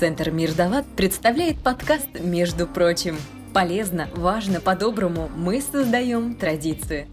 Центр Мир Далат представляет подкаст «Между прочим». Полезно, важно, по-доброму мы создаем традиции.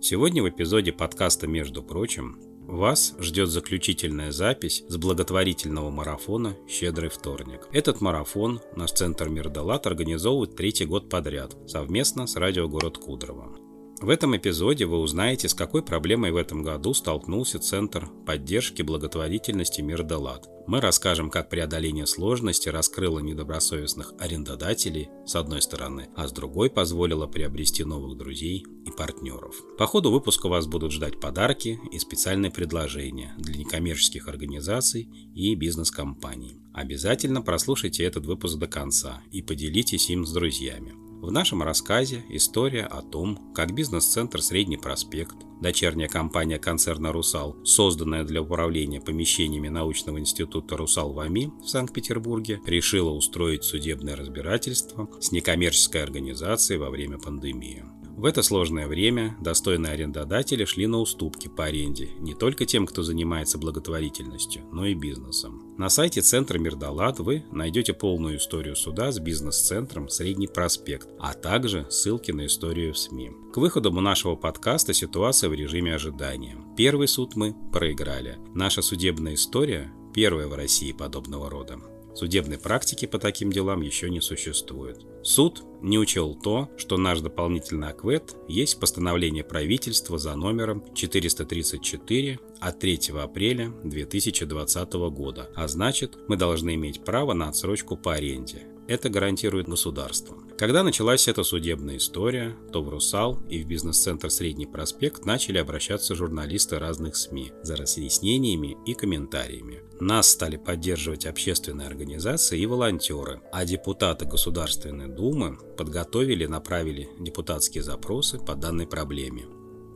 Сегодня в эпизоде подкаста «Между прочим» Вас ждет заключительная запись с благотворительного марафона «Щедрый вторник». Этот марафон наш Центр Мирдалат организовывает третий год подряд совместно с радио «Город Кудрово». В этом эпизоде вы узнаете, с какой проблемой в этом году столкнулся Центр поддержки благотворительности Мирдалат. Мы расскажем, как преодоление сложности раскрыло недобросовестных арендодателей с одной стороны, а с другой позволило приобрести новых друзей и партнеров. По ходу выпуска вас будут ждать подарки и специальные предложения для некоммерческих организаций и бизнес-компаний. Обязательно прослушайте этот выпуск до конца и поделитесь им с друзьями. В нашем рассказе история о том, как бизнес-центр «Средний проспект», дочерняя компания концерна «Русал», созданная для управления помещениями научного института «Русал» в АМИ в Санкт-Петербурге, решила устроить судебное разбирательство с некоммерческой организацией во время пандемии. В это сложное время достойные арендодатели шли на уступки по аренде не только тем, кто занимается благотворительностью, но и бизнесом. На сайте Центра Мирдалат вы найдете полную историю суда с бизнес-центром «Средний проспект», а также ссылки на историю в СМИ. К выходу нашего подкаста ситуация в режиме ожидания. Первый суд мы проиграли. Наша судебная история первая в России подобного рода. Судебной практики по таким делам еще не существует. Суд не учел то, что наш дополнительный аквет есть постановление правительства за номером 434 от 3 апреля 2020 года, а значит, мы должны иметь право на отсрочку по аренде. Это гарантирует государство. Когда началась эта судебная история, то в «Русал» и в бизнес-центр «Средний проспект» начали обращаться журналисты разных СМИ за разъяснениями и комментариями. Нас стали поддерживать общественные организации и волонтеры, а депутаты Государственной Думы подготовили и направили депутатские запросы по данной проблеме.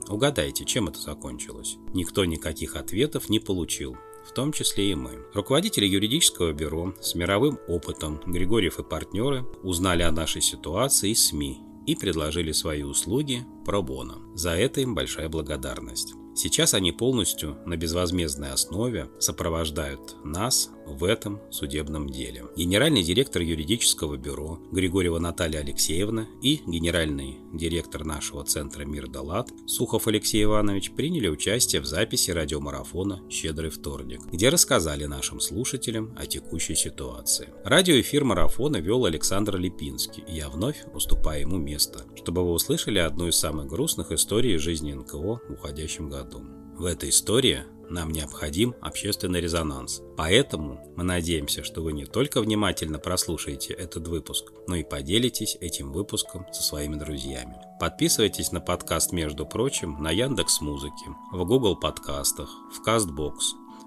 Угадайте, чем это закончилось? Никто никаких ответов не получил в том числе и мы. Руководители юридического бюро с мировым опытом Григорьев и партнеры узнали о нашей ситуации из СМИ и предложили свои услуги пробона. За это им большая благодарность. Сейчас они полностью на безвозмездной основе сопровождают нас в этом судебном деле. Генеральный директор юридического бюро Григорьева Наталья Алексеевна и генеральный директор нашего центра «Мир Далат» Сухов Алексей Иванович приняли участие в записи радиомарафона «Щедрый вторник», где рассказали нашим слушателям о текущей ситуации. Радиоэфир марафона вел Александр Липинский, и я вновь уступаю ему место, чтобы вы услышали одну из самых грустных историй жизни НКО в уходящем году. В этой истории нам необходим общественный резонанс. Поэтому мы надеемся, что вы не только внимательно прослушаете этот выпуск, но и поделитесь этим выпуском со своими друзьями. Подписывайтесь на подкаст, между прочим, на Яндекс Музыке, в Google подкастах, в Castbox,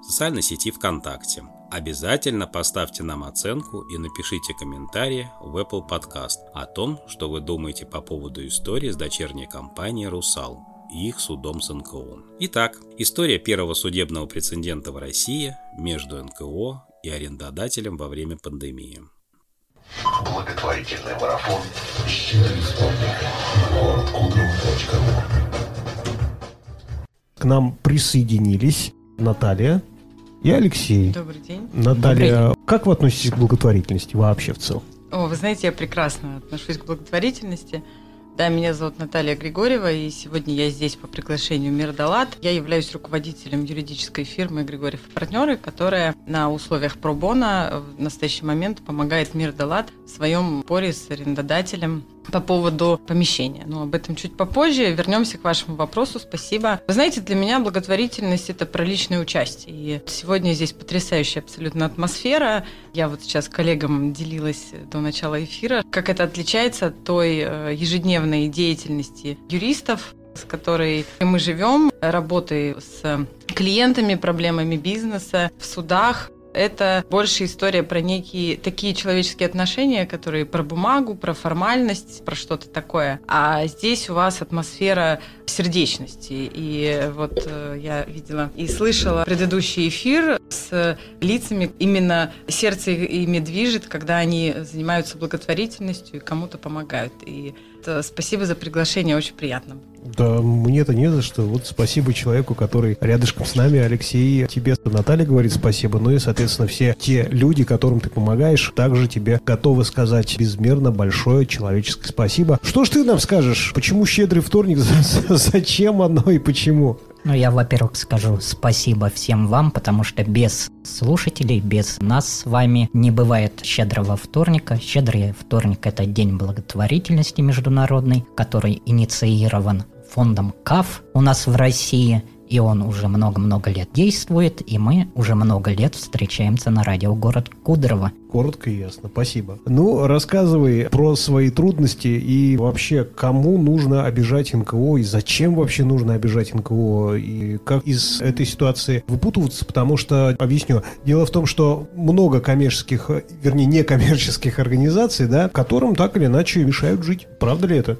в социальной сети ВКонтакте. Обязательно поставьте нам оценку и напишите комментарии в Apple Podcast о том, что вы думаете по поводу истории с дочерней компанией «Русал» и их судом с НКО. Итак, история первого судебного прецедента в России между НКО и арендодателем во время пандемии. Благотворительный марафон К нам присоединились Наталья и Алексей. Добрый день. Наталья, Добрый день. как вы относитесь к благотворительности вообще в целом? О, вы знаете, я прекрасно отношусь к благотворительности. Да, меня зовут Наталья Григорьева, и сегодня я здесь по приглашению Мирдалат. Я являюсь руководителем юридической фирмы Григорьев партнеры, которая на условиях пробона в настоящий момент помогает Мирдалат в своем споре с арендодателем по поводу помещения. Но об этом чуть попозже. Вернемся к вашему вопросу. Спасибо. Вы знаете, для меня благотворительность – это про личное участие. И сегодня здесь потрясающая абсолютно атмосфера. Я вот сейчас коллегам делилась до начала эфира, как это отличается от той э, ежедневной деятельности юристов, с которой мы живем, работой с клиентами, проблемами бизнеса, в судах, это больше история про некие такие человеческие отношения, которые про бумагу, про формальность, про что-то такое. А здесь у вас атмосфера сердечности. И вот э, я видела и слышала предыдущий эфир с лицами, именно сердце ими движет, когда они занимаются благотворительностью и кому-то помогают. И Спасибо за приглашение, очень приятно. Да, мне-то не за что. Вот спасибо человеку, который рядышком с нами, Алексей. Тебе Наталья говорит спасибо, ну и, соответственно, все те люди, которым ты помогаешь, также тебе готовы сказать безмерно большое человеческое спасибо. Что ж ты нам скажешь? Почему щедрый вторник? Зачем оно и почему? Ну, я, во-первых, скажу спасибо всем вам, потому что без слушателей, без нас с вами не бывает щедрого вторника. Щедрый вторник – это день благотворительности международный, который инициирован фондом КАФ у нас в России – и он уже много-много лет действует, и мы уже много лет встречаемся на радио «Город Кудрово». Коротко и ясно, спасибо. Ну, рассказывай про свои трудности и вообще, кому нужно обижать НКО, и зачем вообще нужно обижать НКО, и как из этой ситуации выпутываться, потому что, объясню, дело в том, что много коммерческих, вернее, некоммерческих организаций, да, которым так или иначе мешают жить. Правда ли это?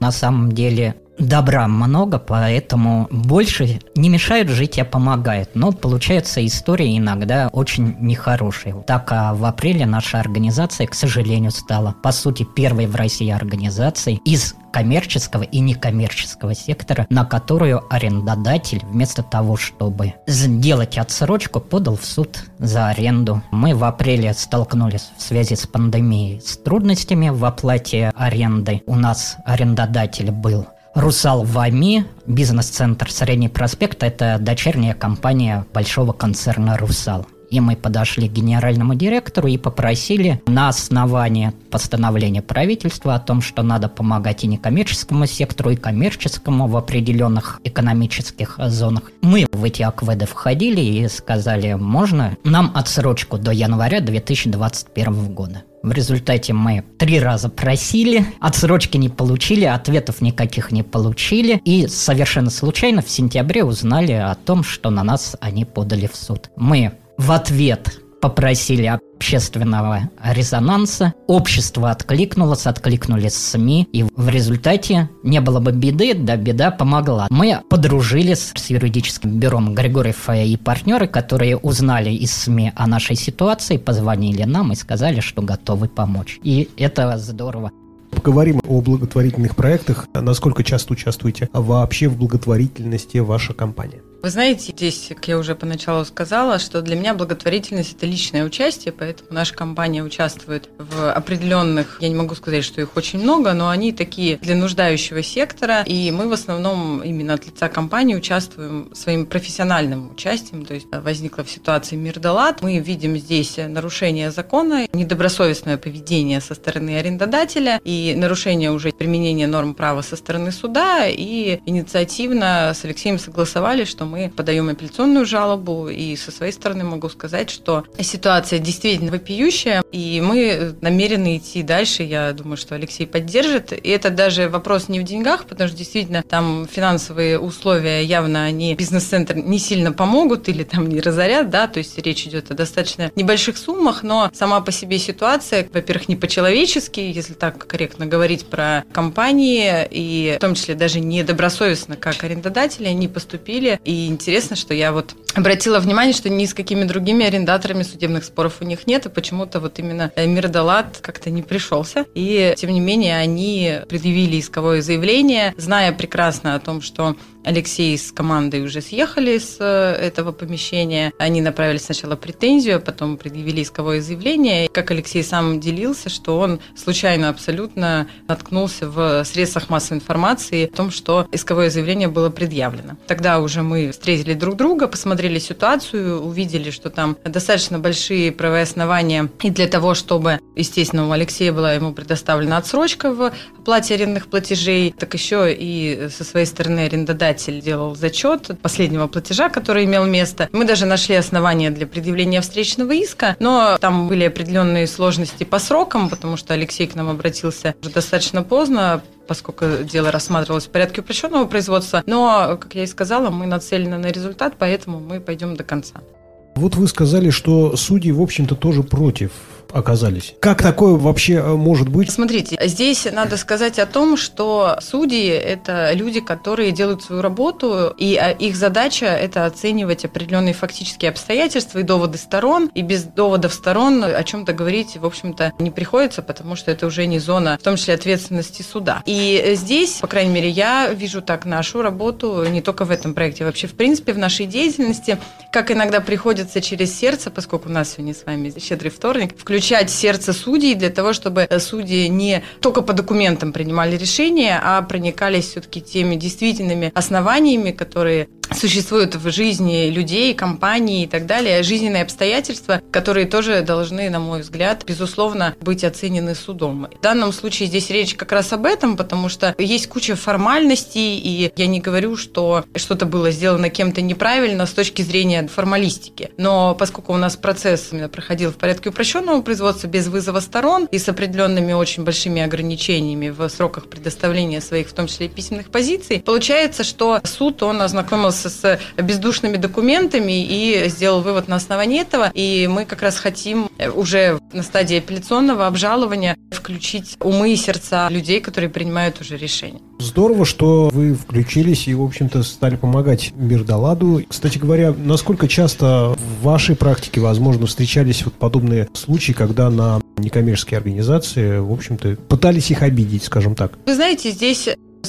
На самом деле добра много, поэтому больше не мешают жить, а помогает. Но получается история иногда очень нехорошая. Так а в апреле наша организация, к сожалению, стала, по сути, первой в России организацией из коммерческого и некоммерческого сектора, на которую арендодатель вместо того, чтобы сделать отсрочку, подал в суд за аренду. Мы в апреле столкнулись в связи с пандемией с трудностями в оплате аренды. У нас арендодатель был Русал Вами, бизнес-центр Средний проспект, это дочерняя компания большого концерна Русал. И мы подошли к генеральному директору и попросили на основании постановления правительства о том, что надо помогать и некоммерческому сектору, и коммерческому в определенных экономических зонах. Мы в эти акведы входили и сказали, можно нам отсрочку до января 2021 года. В результате мы три раза просили, отсрочки не получили, ответов никаких не получили. И совершенно случайно в сентябре узнали о том, что на нас они подали в суд. Мы в ответ попросили общественного резонанса. Общество откликнулось, откликнулись СМИ, и в результате не было бы беды, да беда помогла. Мы подружились с юридическим бюро Григорьев и партнеры, которые узнали из СМИ о нашей ситуации, позвонили нам и сказали, что готовы помочь. И это здорово. Поговорим о благотворительных проектах. Насколько часто участвуете вообще в благотворительности ваша компания? Вы знаете, здесь, как я уже поначалу сказала, что для меня благотворительность – это личное участие, поэтому наша компания участвует в определенных, я не могу сказать, что их очень много, но они такие для нуждающего сектора, и мы в основном именно от лица компании участвуем своим профессиональным участием, то есть возникла в ситуации Мирдалат, мы видим здесь нарушение закона, недобросовестное поведение со стороны арендодателя и нарушение уже применения норм права со стороны суда, и инициативно с Алексеем согласовали, что мы подаем апелляционную жалобу, и со своей стороны могу сказать, что ситуация действительно вопиющая, и мы намерены идти дальше. Я думаю, что Алексей поддержит. И это даже вопрос не в деньгах, потому что действительно там финансовые условия явно они бизнес-центр не сильно помогут или там не разорят, да, то есть речь идет о достаточно небольших суммах, но сама по себе ситуация, во-первых, не по-человечески, если так корректно говорить про компании, и в том числе даже недобросовестно, как арендодатели, они поступили, и интересно, что я вот обратила внимание, что ни с какими другими арендаторами судебных споров у них нет, и почему-то вот именно Мирдалат как-то не пришелся. И, тем не менее, они предъявили исковое заявление, зная прекрасно о том, что Алексей с командой уже съехали с э, этого помещения. Они направили сначала претензию, а потом предъявили исковое заявление. Как Алексей сам делился, что он случайно абсолютно наткнулся в средствах массовой информации о том, что исковое заявление было предъявлено. Тогда уже мы встретили друг друга, посмотрели ситуацию, увидели, что там достаточно большие правовые основания и для того, чтобы, естественно, у Алексея была ему предоставлена отсрочка в оплате арендных платежей, так еще и со своей стороны арендодатель делал зачет последнего платежа, который имел место. Мы даже нашли основания для предъявления встречного иска, но там были определенные сложности по срокам, потому что Алексей к нам обратился уже достаточно поздно, поскольку дело рассматривалось в порядке упрощенного производства. Но, как я и сказала, мы нацелены на результат, поэтому мы пойдем до конца. Вот вы сказали, что судьи, в общем-то, тоже против оказались. Как такое вообще э, может быть? Смотрите, здесь надо сказать о том, что судьи – это люди, которые делают свою работу, и а, их задача – это оценивать определенные фактические обстоятельства и доводы сторон, и без доводов сторон о чем-то говорить, в общем-то, не приходится, потому что это уже не зона, в том числе ответственности суда. И здесь, по крайней мере, я вижу так нашу работу, не только в этом проекте, вообще, в принципе, в нашей деятельности, как иногда приходится через сердце, поскольку у нас сегодня с вами щедрый вторник, включать сердце судей для того, чтобы судьи не только по документам принимали решения, а проникались все-таки теми действительными основаниями, которые существуют в жизни людей, компаний и так далее, жизненные обстоятельства, которые тоже должны, на мой взгляд, безусловно, быть оценены судом. В данном случае здесь речь как раз об этом, потому что есть куча формальностей, и я не говорю, что что-то было сделано кем-то неправильно с точки зрения формалистики. Но поскольку у нас процесс проходил в порядке упрощенного производства без вызова сторон и с определенными очень большими ограничениями в сроках предоставления своих, в том числе письменных позиций, получается, что суд, он ознакомился ознакомился с бездушными документами и сделал вывод на основании этого. И мы как раз хотим уже на стадии апелляционного обжалования включить умы и сердца людей, которые принимают уже решения. Здорово, что вы включились и, в общем-то, стали помогать Мирдаладу. Кстати говоря, насколько часто в вашей практике, возможно, встречались вот подобные случаи, когда на некоммерческие организации, в общем-то, пытались их обидеть, скажем так? Вы знаете, здесь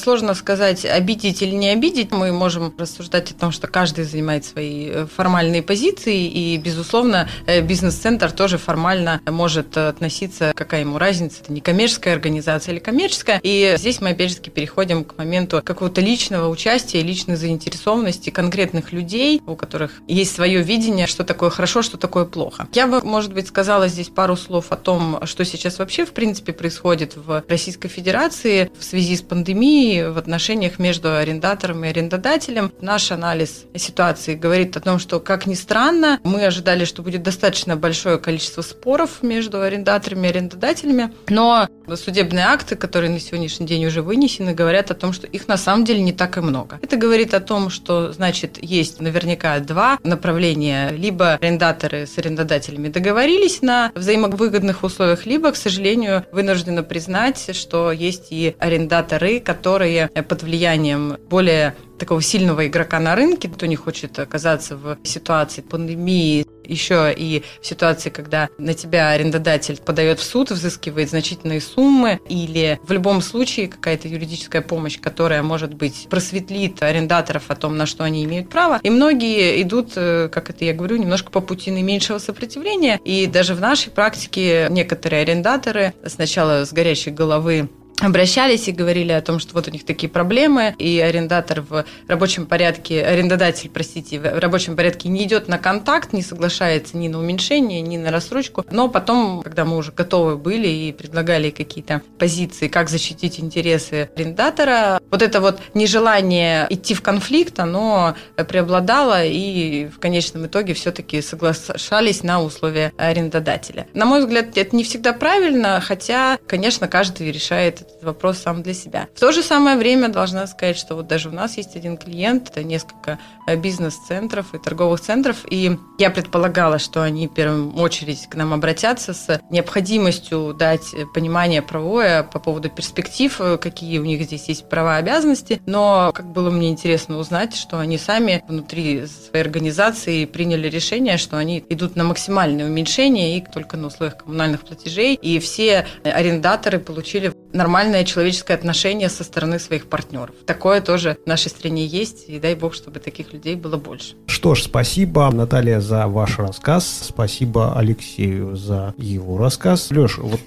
Сложно сказать, обидеть или не обидеть. Мы можем рассуждать о том, что каждый занимает свои э, формальные позиции, и, безусловно, э, бизнес-центр тоже формально может относиться, какая ему разница, это не коммерческая организация или коммерческая. И здесь мы, опять же, переходим к моменту какого-то личного участия, личной заинтересованности конкретных людей, у которых есть свое видение, что такое хорошо, что такое плохо. Я бы, может быть, сказала здесь пару слов о том, что сейчас вообще, в принципе, происходит в Российской Федерации в связи с пандемией, в отношениях между арендатором и арендодателем. Наш анализ ситуации говорит о том, что, как ни странно, мы ожидали, что будет достаточно большое количество споров между арендаторами и арендодателями, но судебные акты, которые на сегодняшний день уже вынесены, говорят о том, что их на самом деле не так и много. Это говорит о том, что, значит, есть наверняка два направления. Либо арендаторы с арендодателями договорились на взаимовыгодных условиях, либо, к сожалению, вынуждены признать, что есть и арендаторы, которые которые под влиянием более такого сильного игрока на рынке, кто не хочет оказаться в ситуации пандемии, еще и в ситуации, когда на тебя арендодатель подает в суд, взыскивает значительные суммы, или в любом случае какая-то юридическая помощь, которая, может быть, просветлит арендаторов о том, на что они имеют право. И многие идут, э, как это я говорю, немножко по пути наименьшего сопротивления. И даже в нашей практике некоторые арендаторы сначала с горячей головы обращались и говорили о том, что вот у них такие проблемы, и арендатор в рабочем порядке, арендодатель, простите, в рабочем порядке не идет на контакт, не соглашается ни на уменьшение, ни на рассрочку. Но потом, когда мы уже готовы были и предлагали какие-то позиции, как защитить интересы арендатора, вот это вот нежелание идти в конфликт, оно преобладало, и в конечном итоге все-таки соглашались на условия арендодателя. На мой взгляд, это не всегда правильно, хотя, конечно, каждый решает этот вопрос сам для себя. В то же самое время должна сказать, что вот даже у нас есть один клиент, это несколько э, бизнес-центров и торговых центров, и я предполагала, что они в первую очередь к нам обратятся с необходимостью дать понимание правое по поводу перспектив, э, какие у них здесь есть права и обязанности, но как было мне интересно узнать, что они сами внутри своей организации приняли решение, что они идут на максимальное уменьшение и только на условиях коммунальных платежей, и все арендаторы получили нормальное человеческое отношение со стороны своих партнеров. Такое тоже в нашей стране есть, и дай бог, чтобы таких людей было больше. Что ж, спасибо, Наталья, за ваш рассказ. Спасибо Алексею за его рассказ. Леш, вот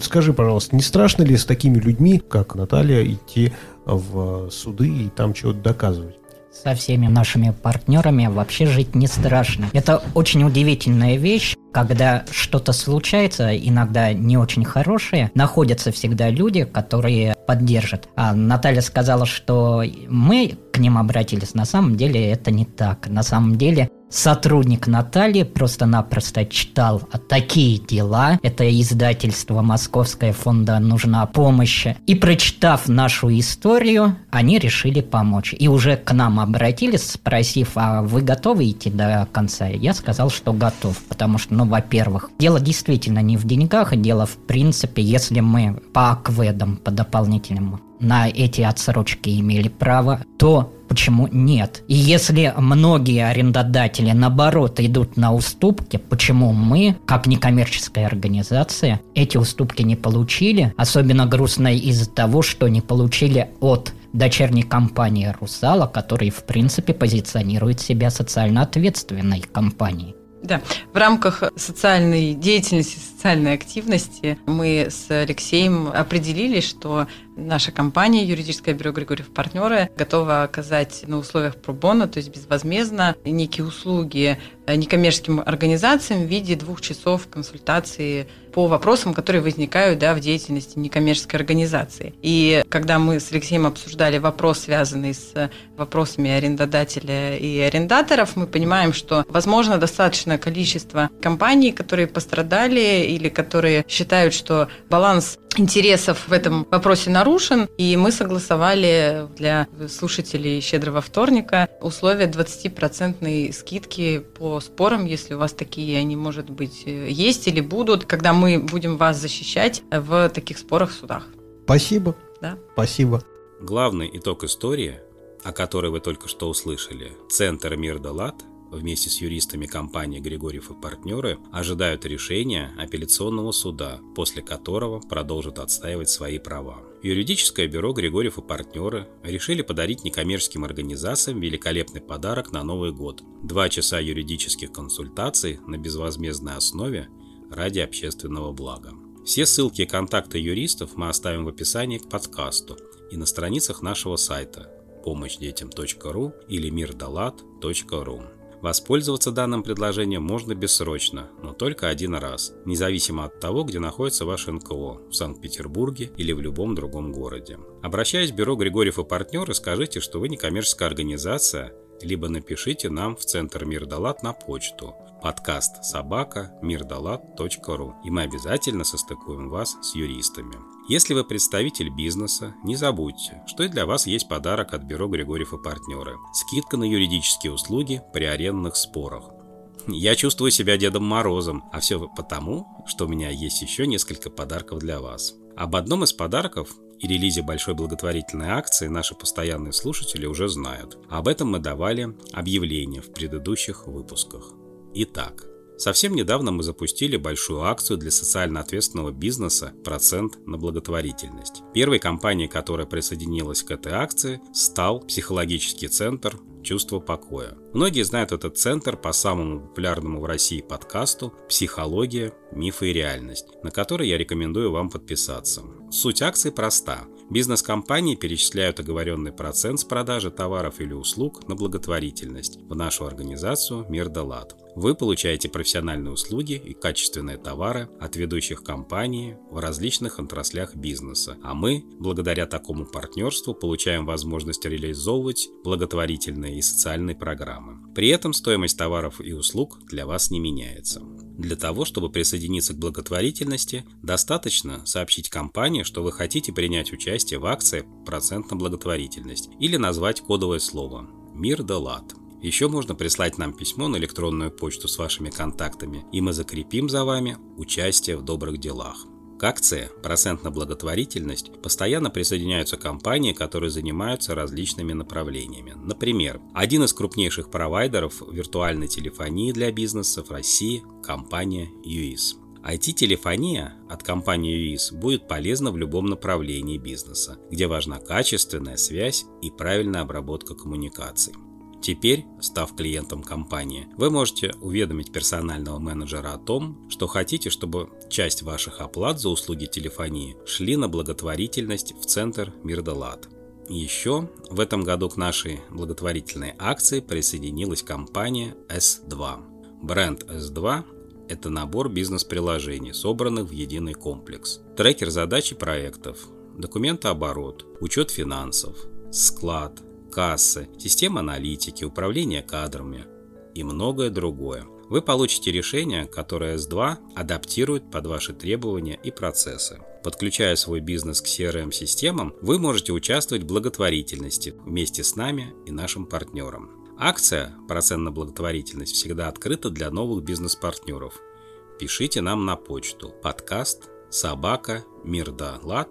скажи, пожалуйста, не страшно ли с такими людьми, как Наталья, идти в суды и там чего-то доказывать? со всеми нашими партнерами вообще жить не страшно. Это очень удивительная вещь, когда что-то случается, иногда не очень хорошее, находятся всегда люди, которые поддержат. А Наталья сказала, что мы к ним обратились. На самом деле это не так. На самом деле сотрудник Натальи просто-напросто читал такие дела. Это издательство Московское фонда «Нужна помощь». И прочитав нашу историю, они решили помочь. И уже к нам обратились, спросив, а вы готовы идти до конца? Я сказал, что готов. Потому что, ну, во-первых, дело действительно не в деньгах, дело в принципе, если мы по акведам, по дополнительному на эти отсрочки имели право, то почему нет? И если многие арендодатели, наоборот, идут на уступки, почему мы, как некоммерческая организация, эти уступки не получили? Особенно грустно из-за того, что не получили от дочерней компании «Русала», которая, в принципе, позиционирует себя социально ответственной компанией. Да, в рамках социальной деятельности, социальной активности мы с Алексеем определили, что наша компания, юридическое бюро Григорьев партнеры, готова оказать на условиях пробона, то есть безвозмездно, некие услуги некоммерческим организациям в виде двух часов консультации по вопросам, которые возникают да, в деятельности некоммерческой организации. И когда мы с Алексеем обсуждали вопрос, связанный с вопросами арендодателя и арендаторов, мы понимаем, что возможно достаточное количество компаний, которые пострадали или которые считают, что баланс интересов в этом вопросе нарушен, и мы согласовали для слушателей «Щедрого вторника» условия 20% скидки по спорам, если у вас такие, они, может быть, есть или будут, когда мы будем вас защищать в таких спорах в судах. Спасибо. Да. Спасибо. Главный итог истории, о которой вы только что услышали, Центр Мир Далат вместе с юристами компании Григорьев и партнеры ожидают решения апелляционного суда, после которого продолжат отстаивать свои права. Юридическое бюро Григорьев и партнеры решили подарить некоммерческим организациям великолепный подарок на Новый год. Два часа юридических консультаций на безвозмездной основе ради общественного блага. Все ссылки и контакты юристов мы оставим в описании к подкасту и на страницах нашего сайта помощьдетям.ру или мирдалат.ру. Воспользоваться данным предложением можно бессрочно, но только один раз, независимо от того, где находится ваш НКО, в Санкт-Петербурге или в любом другом городе. Обращаясь в бюро Григорьев и партнеры, скажите, что вы не коммерческая организация, либо напишите нам в Центр Мирдалат на почту подкаст собака мирдалат.ру и мы обязательно состыкуем вас с юристами. Если вы представитель бизнеса, не забудьте, что и для вас есть подарок от бюро Григорьев и партнеры. Скидка на юридические услуги при арендных спорах. Я чувствую себя Дедом Морозом, а все потому, что у меня есть еще несколько подарков для вас. Об одном из подарков и релизе большой благотворительной акции наши постоянные слушатели уже знают. Об этом мы давали объявление в предыдущих выпусках. Итак, Совсем недавно мы запустили большую акцию для социально ответственного бизнеса «Процент на благотворительность». Первой компанией, которая присоединилась к этой акции, стал психологический центр «Чувство покоя». Многие знают этот центр по самому популярному в России подкасту «Психология, мифы и реальность», на который я рекомендую вам подписаться. Суть акции проста. Бизнес-компании перечисляют оговоренный процент с продажи товаров или услуг на благотворительность в нашу организацию «Мир Далат». Вы получаете профессиональные услуги и качественные товары от ведущих компаний в различных отраслях бизнеса, а мы, благодаря такому партнерству, получаем возможность реализовывать благотворительные и социальные программы. При этом стоимость товаров и услуг для вас не меняется. Для того, чтобы присоединиться к благотворительности, достаточно сообщить компании, что вы хотите принять участие в акции «Процент на благотворительность» или назвать кодовое слово «Мир да лад». Еще можно прислать нам письмо на электронную почту с вашими контактами, и мы закрепим за вами участие в добрых делах. К акции «Процент на благотворительность» постоянно присоединяются компании, которые занимаются различными направлениями. Например, один из крупнейших провайдеров виртуальной телефонии для бизнеса в России – компания UIS. IT-телефония от компании UIS будет полезна в любом направлении бизнеса, где важна качественная связь и правильная обработка коммуникаций. Теперь, став клиентом компании, вы можете уведомить персонального менеджера о том, что хотите, чтобы часть ваших оплат за услуги телефонии шли на благотворительность в центр Мирдалат. Еще в этом году к нашей благотворительной акции присоединилась компания S2. Бренд S2 – это набор бизнес-приложений, собранных в единый комплекс. Трекер задач и проектов, документооборот, учет финансов, склад, кассы, система аналитики, управление кадрами и многое другое. Вы получите решение, которое S2 адаптирует под ваши требования и процессы. Подключая свой бизнес к CRM-системам, вы можете участвовать в благотворительности вместе с нами и нашим партнером. Акция «Процент на благотворительность» всегда открыта для новых бизнес-партнеров. Пишите нам на почту подкаст собака мирдалат.ру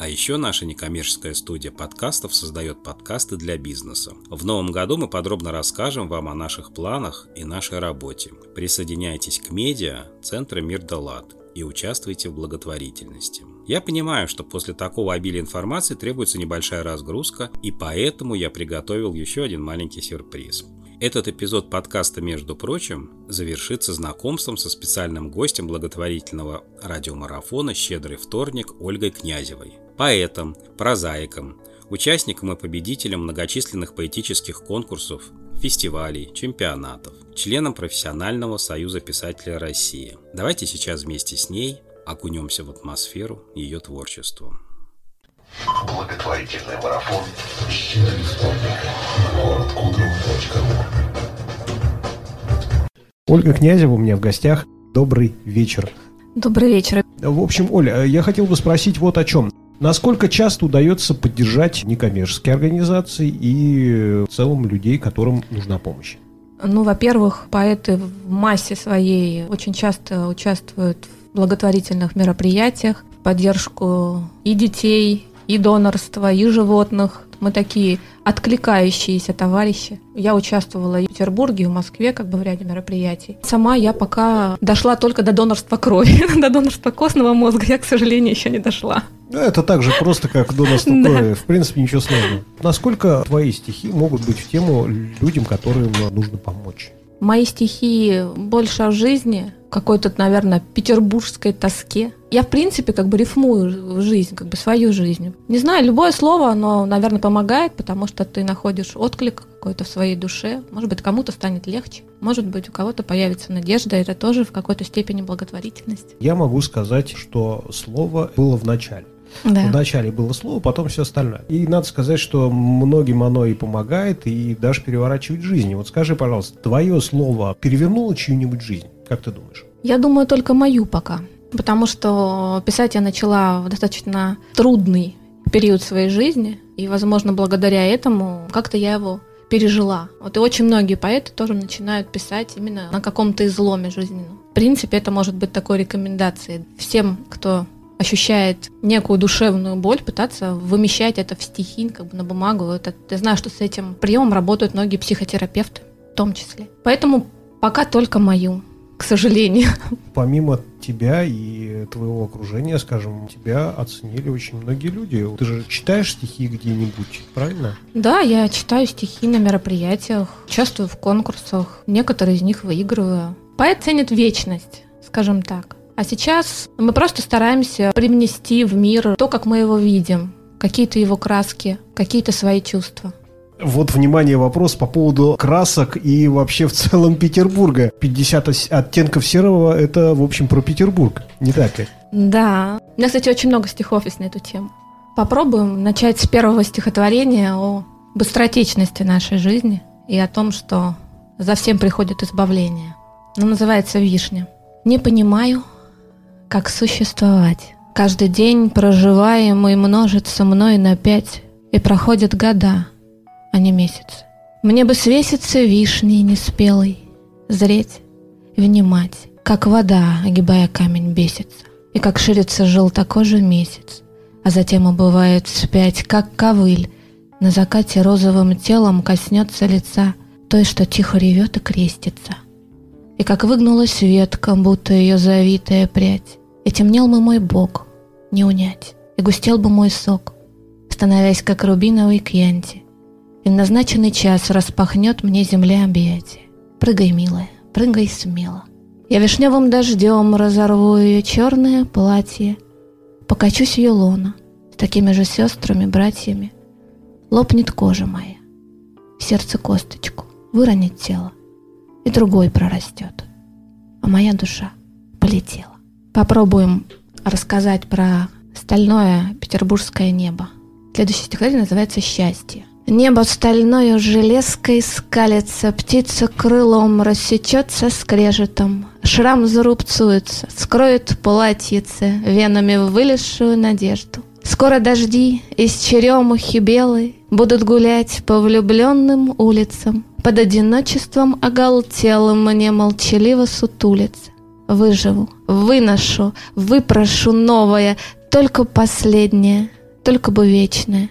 а еще наша некоммерческая студия подкастов создает подкасты для бизнеса. В новом году мы подробно расскажем вам о наших планах и нашей работе. Присоединяйтесь к медиа Центра Мир Далат и участвуйте в благотворительности. Я понимаю, что после такого обилия информации требуется небольшая разгрузка, и поэтому я приготовил еще один маленький сюрприз. Этот эпизод подкаста, между прочим, завершится знакомством со специальным гостем благотворительного радиомарафона «Щедрый вторник» Ольгой Князевой. Поэтом, прозаиком, участником и победителем многочисленных поэтических конкурсов, фестивалей, чемпионатов, членом профессионального союза писателей России. Давайте сейчас вместе с ней окунемся в атмосферу ее творчества. Благотворительный марафон «Щедрый вторник» город Ольга Князева у меня в гостях. Добрый вечер. Добрый вечер. В общем, Оля, я хотел бы спросить вот о чем. Насколько часто удается поддержать некоммерческие организации и в целом людей, которым нужна помощь? Ну, во-первых, поэты в массе своей очень часто участвуют в благотворительных мероприятиях, в поддержку и детей, и донорства, и животных. Мы такие откликающиеся товарищи. Я участвовала и в Петербурге, и в Москве, как бы в ряде мероприятий. Сама я пока дошла только до донорства крови. до донорства костного мозга я, к сожалению, еще не дошла. Это так же просто, как донорство крови. В принципе, ничего сложного. Насколько твои стихи могут быть в тему людям, которым нужно помочь? Мои стихи больше о жизни, какой-то, наверное, петербургской тоске. Я, в принципе, как бы рифмую жизнь, как бы свою жизнь. Не знаю, любое слово, оно, наверное, помогает, потому что ты находишь отклик какой-то в своей душе. Может быть, кому-то станет легче. Может быть, у кого-то появится надежда. Это тоже в какой-то степени благотворительность. Я могу сказать, что слово было в начале. Да. Вначале было слово, потом все остальное. И надо сказать, что многим оно и помогает, и даже переворачивает жизнь. Вот скажи, пожалуйста, твое слово перевернуло чью-нибудь жизнь? Как ты думаешь? Я думаю, только мою пока. Потому что писать я начала в достаточно трудный период своей жизни. И, возможно, благодаря этому как-то я его пережила. Вот и очень многие поэты тоже начинают писать именно на каком-то изломе жизненном. В принципе, это может быть такой рекомендацией всем, кто ощущает некую душевную боль, пытаться вымещать это в стихи, как бы на бумагу. Это, я знаю, что с этим приемом работают многие психотерапевты в том числе. Поэтому пока только мою, к сожалению. Помимо тебя и твоего окружения, скажем, тебя оценили очень многие люди. Ты же читаешь стихи где-нибудь, правильно? Да, я читаю стихи на мероприятиях, участвую в конкурсах, некоторые из них выигрываю. Поэт ценит вечность, скажем так. А сейчас мы просто стараемся привнести в мир то, как мы его видим, какие-то его краски, какие-то свои чувства. Вот, внимание, вопрос по поводу красок и вообще в целом Петербурга. 50 оттенков серого – это, в общем, про Петербург, не так ли? Да. У меня, кстати, очень много стихов есть на эту тему. Попробуем начать с первого стихотворения о быстротечности нашей жизни и о том, что за всем приходит избавление. Оно называется «Вишня». Не понимаю, как существовать. Каждый день проживаемый множится мной на пять, и проходят года, а не месяцы. Мне бы свеситься вишней неспелой, зреть, внимать, как вода, огибая камень, бесится, и как ширится желтокожий месяц, а затем убывает вспять, как ковыль, на закате розовым телом коснется лица той, что тихо ревет и крестится. И как выгнулась ветка, будто ее завитая прядь, и темнел бы мой бок, не унять, и густел бы мой сок, становясь как рубиновый кьянти. И в назначенный час распахнет мне земля объятия. Прыгай, милая, прыгай смело. Я вишневым дождем разорву ее черное платье, покачусь ее лона с такими же сестрами, братьями. Лопнет кожа моя, в сердце косточку, выронит тело, и другой прорастет. А моя душа полетела. Попробуем рассказать про стальное петербургское небо. Следующее стихотворение называется «Счастье». Небо стальною железкой скалится, Птица крылом рассечется скрежетом, Шрам зарубцуется, скроет платьице Венами вылезшую надежду. Скоро дожди из черемухи белой Будут гулять по влюбленным улицам, Под одиночеством оголтелым Мне молчаливо сутулиться. Выживу, выношу, выпрошу новое, Только последнее, только бы вечное.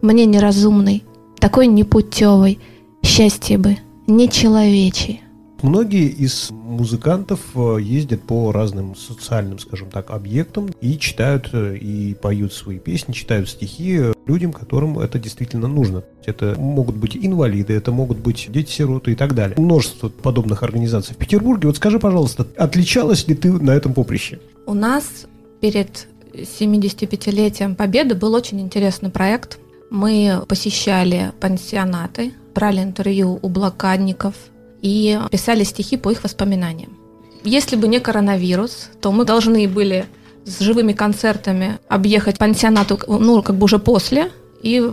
Мне неразумный, такой непутевый, Счастье бы, нечеловечье. Многие из музыкантов э, ездят по разным социальным, скажем так, объектам и читают э, и поют свои песни, читают стихи э, людям, которым это действительно нужно. Это могут быть инвалиды, это могут быть дети-сироты и так далее. Множество подобных организаций в Петербурге. Вот скажи, пожалуйста, отличалась ли ты на этом поприще? У нас перед 75-летием Победы был очень интересный проект. Мы посещали пансионаты, брали интервью у блокадников – и писали стихи по их воспоминаниям. Если бы не коронавирус, то мы должны были с живыми концертами объехать пансионату, ну, как бы уже после, и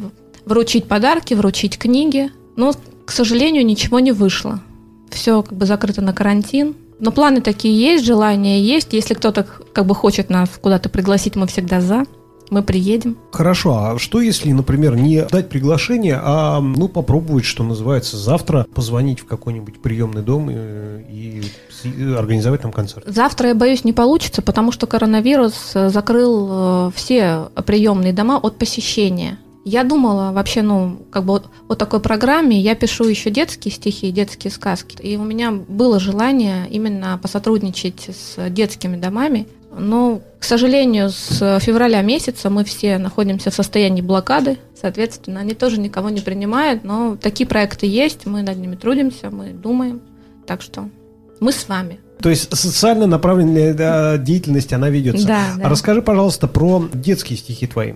вручить подарки, вручить книги. Но, к сожалению, ничего не вышло. Все как бы закрыто на карантин. Но планы такие есть, желания есть. Если кто-то как бы хочет нас куда-то пригласить, мы всегда за мы приедем. Хорошо, а что если, например, не дать приглашение, а ну попробовать, что называется, завтра позвонить в какой-нибудь приемный дом э, и, и организовать там концерт? Завтра, я боюсь, не получится, потому что коронавирус э, закрыл э, все приемные дома от посещения. Я думала вообще, ну, как бы о такой программе. Я пишу еще детские стихи, детские сказки. И у меня было желание именно посотрудничать с детскими домами, но, к сожалению, с февраля месяца мы все находимся в состоянии блокады. Соответственно, они тоже никого не принимают. Но такие проекты есть, мы над ними трудимся, мы думаем. Так что мы с вами. То есть социально направленная да, деятельность, она ведется. Да, да. А расскажи, пожалуйста, про детские стихи твои.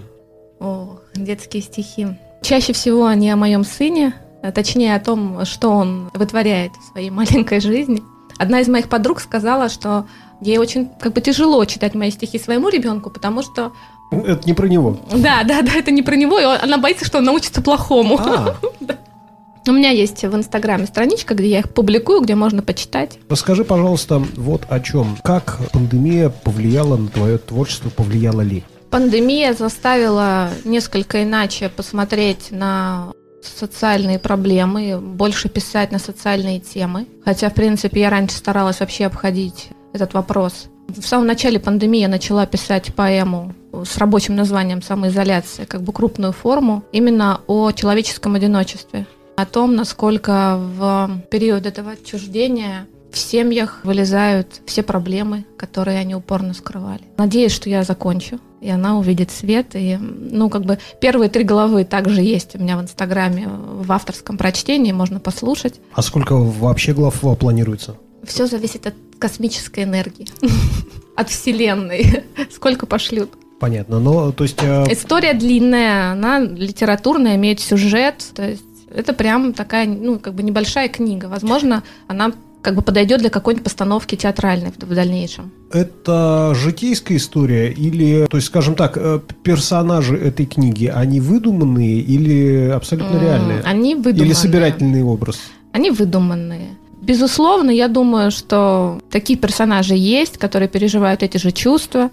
О, детские стихи. Чаще всего они о моем сыне, точнее о том, что он вытворяет в своей маленькой жизни. Одна из моих подруг сказала, что Ей очень как бы тяжело читать мои стихи своему ребенку, потому что это не про него. Да, да, да, это не про него, и она боится, что он научится плохому. А. У меня есть в Инстаграме страничка, где я их публикую, где можно почитать. Расскажи, пожалуйста, вот о чем. Как пандемия повлияла на твое творчество, повлияла ли? Пандемия заставила несколько иначе посмотреть на социальные проблемы, больше писать на социальные темы. Хотя, в принципе, я раньше старалась вообще обходить этот вопрос. В самом начале пандемии я начала писать поэму с рабочим названием «Самоизоляция», как бы крупную форму, именно о человеческом одиночестве, о том, насколько в период этого отчуждения в семьях вылезают все проблемы, которые они упорно скрывали. Надеюсь, что я закончу, и она увидит свет. И, ну, как бы первые три главы также есть у меня в Инстаграме в авторском прочтении, можно послушать. А сколько вообще глав планируется? Все зависит от космической энергии, от Вселенной. Сколько пошлют. Понятно, но то есть... Э... История длинная, она литературная, имеет сюжет, то есть это прям такая, ну, как бы небольшая книга. Возможно, она как бы подойдет для какой-нибудь постановки театральной в, дальнейшем. Это житейская история или, то есть, скажем так, э, персонажи этой книги, они выдуманные или абсолютно реальные? Они выдуманные. Или собирательный образ? Они выдуманные. Безусловно, я думаю, что такие персонажи есть, которые переживают эти же чувства.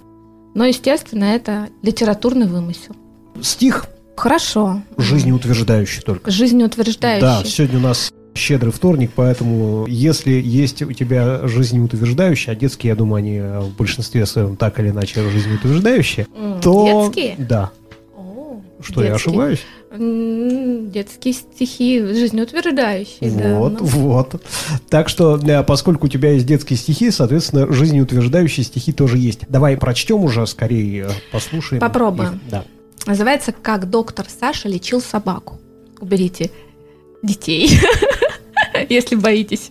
Но, естественно, это литературный вымысел. Стих? Хорошо. Жизнеутверждающий только. Жизнеутверждающий. Да, сегодня у нас щедрый вторник, поэтому если есть у тебя жизнеутверждающие, а детские, я думаю, они в большинстве своем так или иначе жизнеутверждающие, mm, то... Детские? Да. О, Что, детские. я ошибаюсь? Детские стихи жизнеутверждающие. Вот, да, ну. вот. Так что, э, поскольку у тебя есть детские стихи, соответственно, жизнеутверждающие стихи тоже есть. Давай прочтем уже, скорее э, послушаем. Попробуем. Их. Да. Называется «Как доктор Саша лечил собаку». Уберите детей, если боитесь.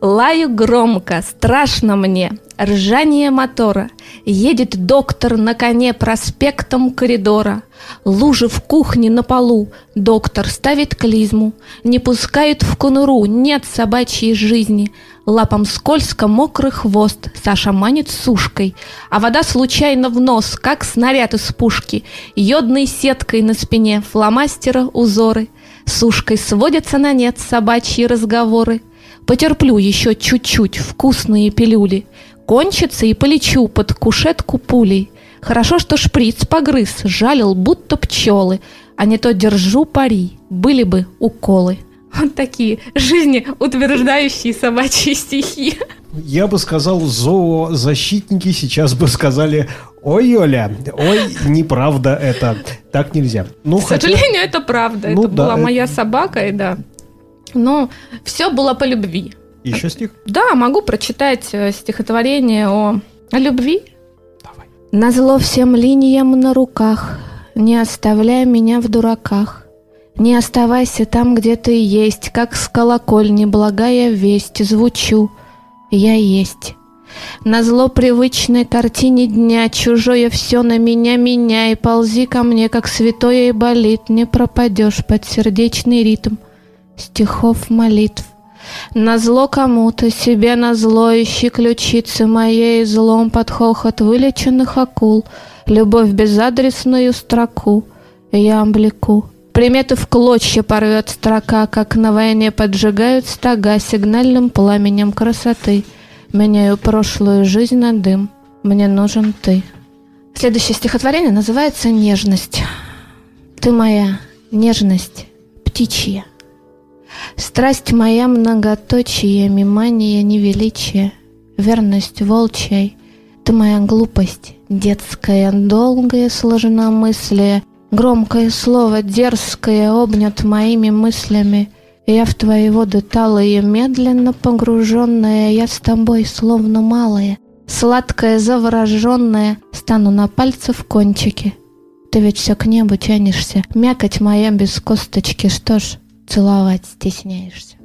Лаю громко, страшно мне, ржание мотора. Едет доктор на коне проспектом коридора. Лужи в кухне на полу, доктор ставит клизму. Не пускают в конуру, нет собачьей жизни. Лапом скользко мокрый хвост, Саша манит сушкой, А вода случайно в нос, как снаряд из пушки. Йодной сеткой на спине фломастера узоры. Сушкой сводятся на нет собачьи разговоры. Потерплю еще чуть-чуть вкусные пилюли. Кончится и полечу под кушетку пулей. Хорошо, что шприц погрыз, жалил, будто пчелы, а не то держу пари, были бы уколы. Вот такие жизнеутверждающие собачьи стихи. Я бы сказал, зоозащитники сейчас бы сказали, ой, Оля, ой, неправда это, так нельзя. Ну, К хотя... сожалению, это правда. Ну, это да, была это... моя собака, и да. Но все было по любви. Еще стих? Да, могу прочитать э, стихотворение о, о любви. Давай. Назло всем линиям на руках, не оставляй меня в дураках. Не оставайся там, где ты есть, как с колокольни благая весть, звучу. Я есть. На зло привычной картине дня Чужое все на меня меняй, Ползи ко мне, как святое и болит, Не пропадешь под сердечный ритм стихов молитв. На зло кому-то, себе на зло ищи ключицы моей злом под хохот вылеченных акул, любовь безадресную строку я облеку. Приметы в клочья порвет строка, как на войне поджигают стога сигнальным пламенем красоты. Меняю прошлую жизнь на дым, мне нужен ты. Следующее стихотворение называется «Нежность». Ты моя нежность птичья. Страсть моя многоточие, мимания невеличие, Верность волчьей, ты моя глупость, детская, долгая сложена мысли, Громкое слово, дерзкое, обнят моими мыслями. Я в твои воды талые, медленно погруженная, Я с тобой, словно малая, сладкая, завороженная, Стану на пальце в кончике. Ты ведь все к небу тянешься, мякоть моя без косточки, что ж, целовать стесняешься.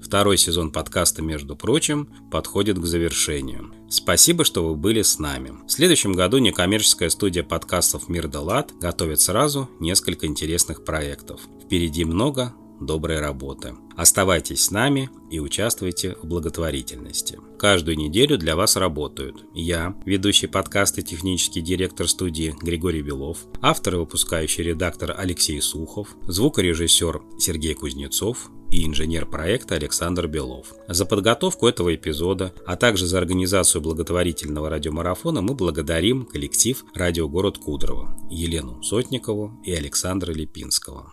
Второй сезон подкаста, между прочим, подходит к завершению. Спасибо, что вы были с нами. В следующем году некоммерческая студия подкастов «Мир да Лад» готовит сразу несколько интересных проектов. Впереди много доброй работы. Оставайтесь с нами и участвуйте в благотворительности. Каждую неделю для вас работают я, ведущий подкаста и технический директор студии Григорий Белов, автор и выпускающий редактор Алексей Сухов, звукорежиссер Сергей Кузнецов и инженер проекта Александр Белов. За подготовку этого эпизода, а также за организацию благотворительного радиомарафона мы благодарим коллектив «Радио Город Кудрово» Елену Сотникову и Александра Липинского.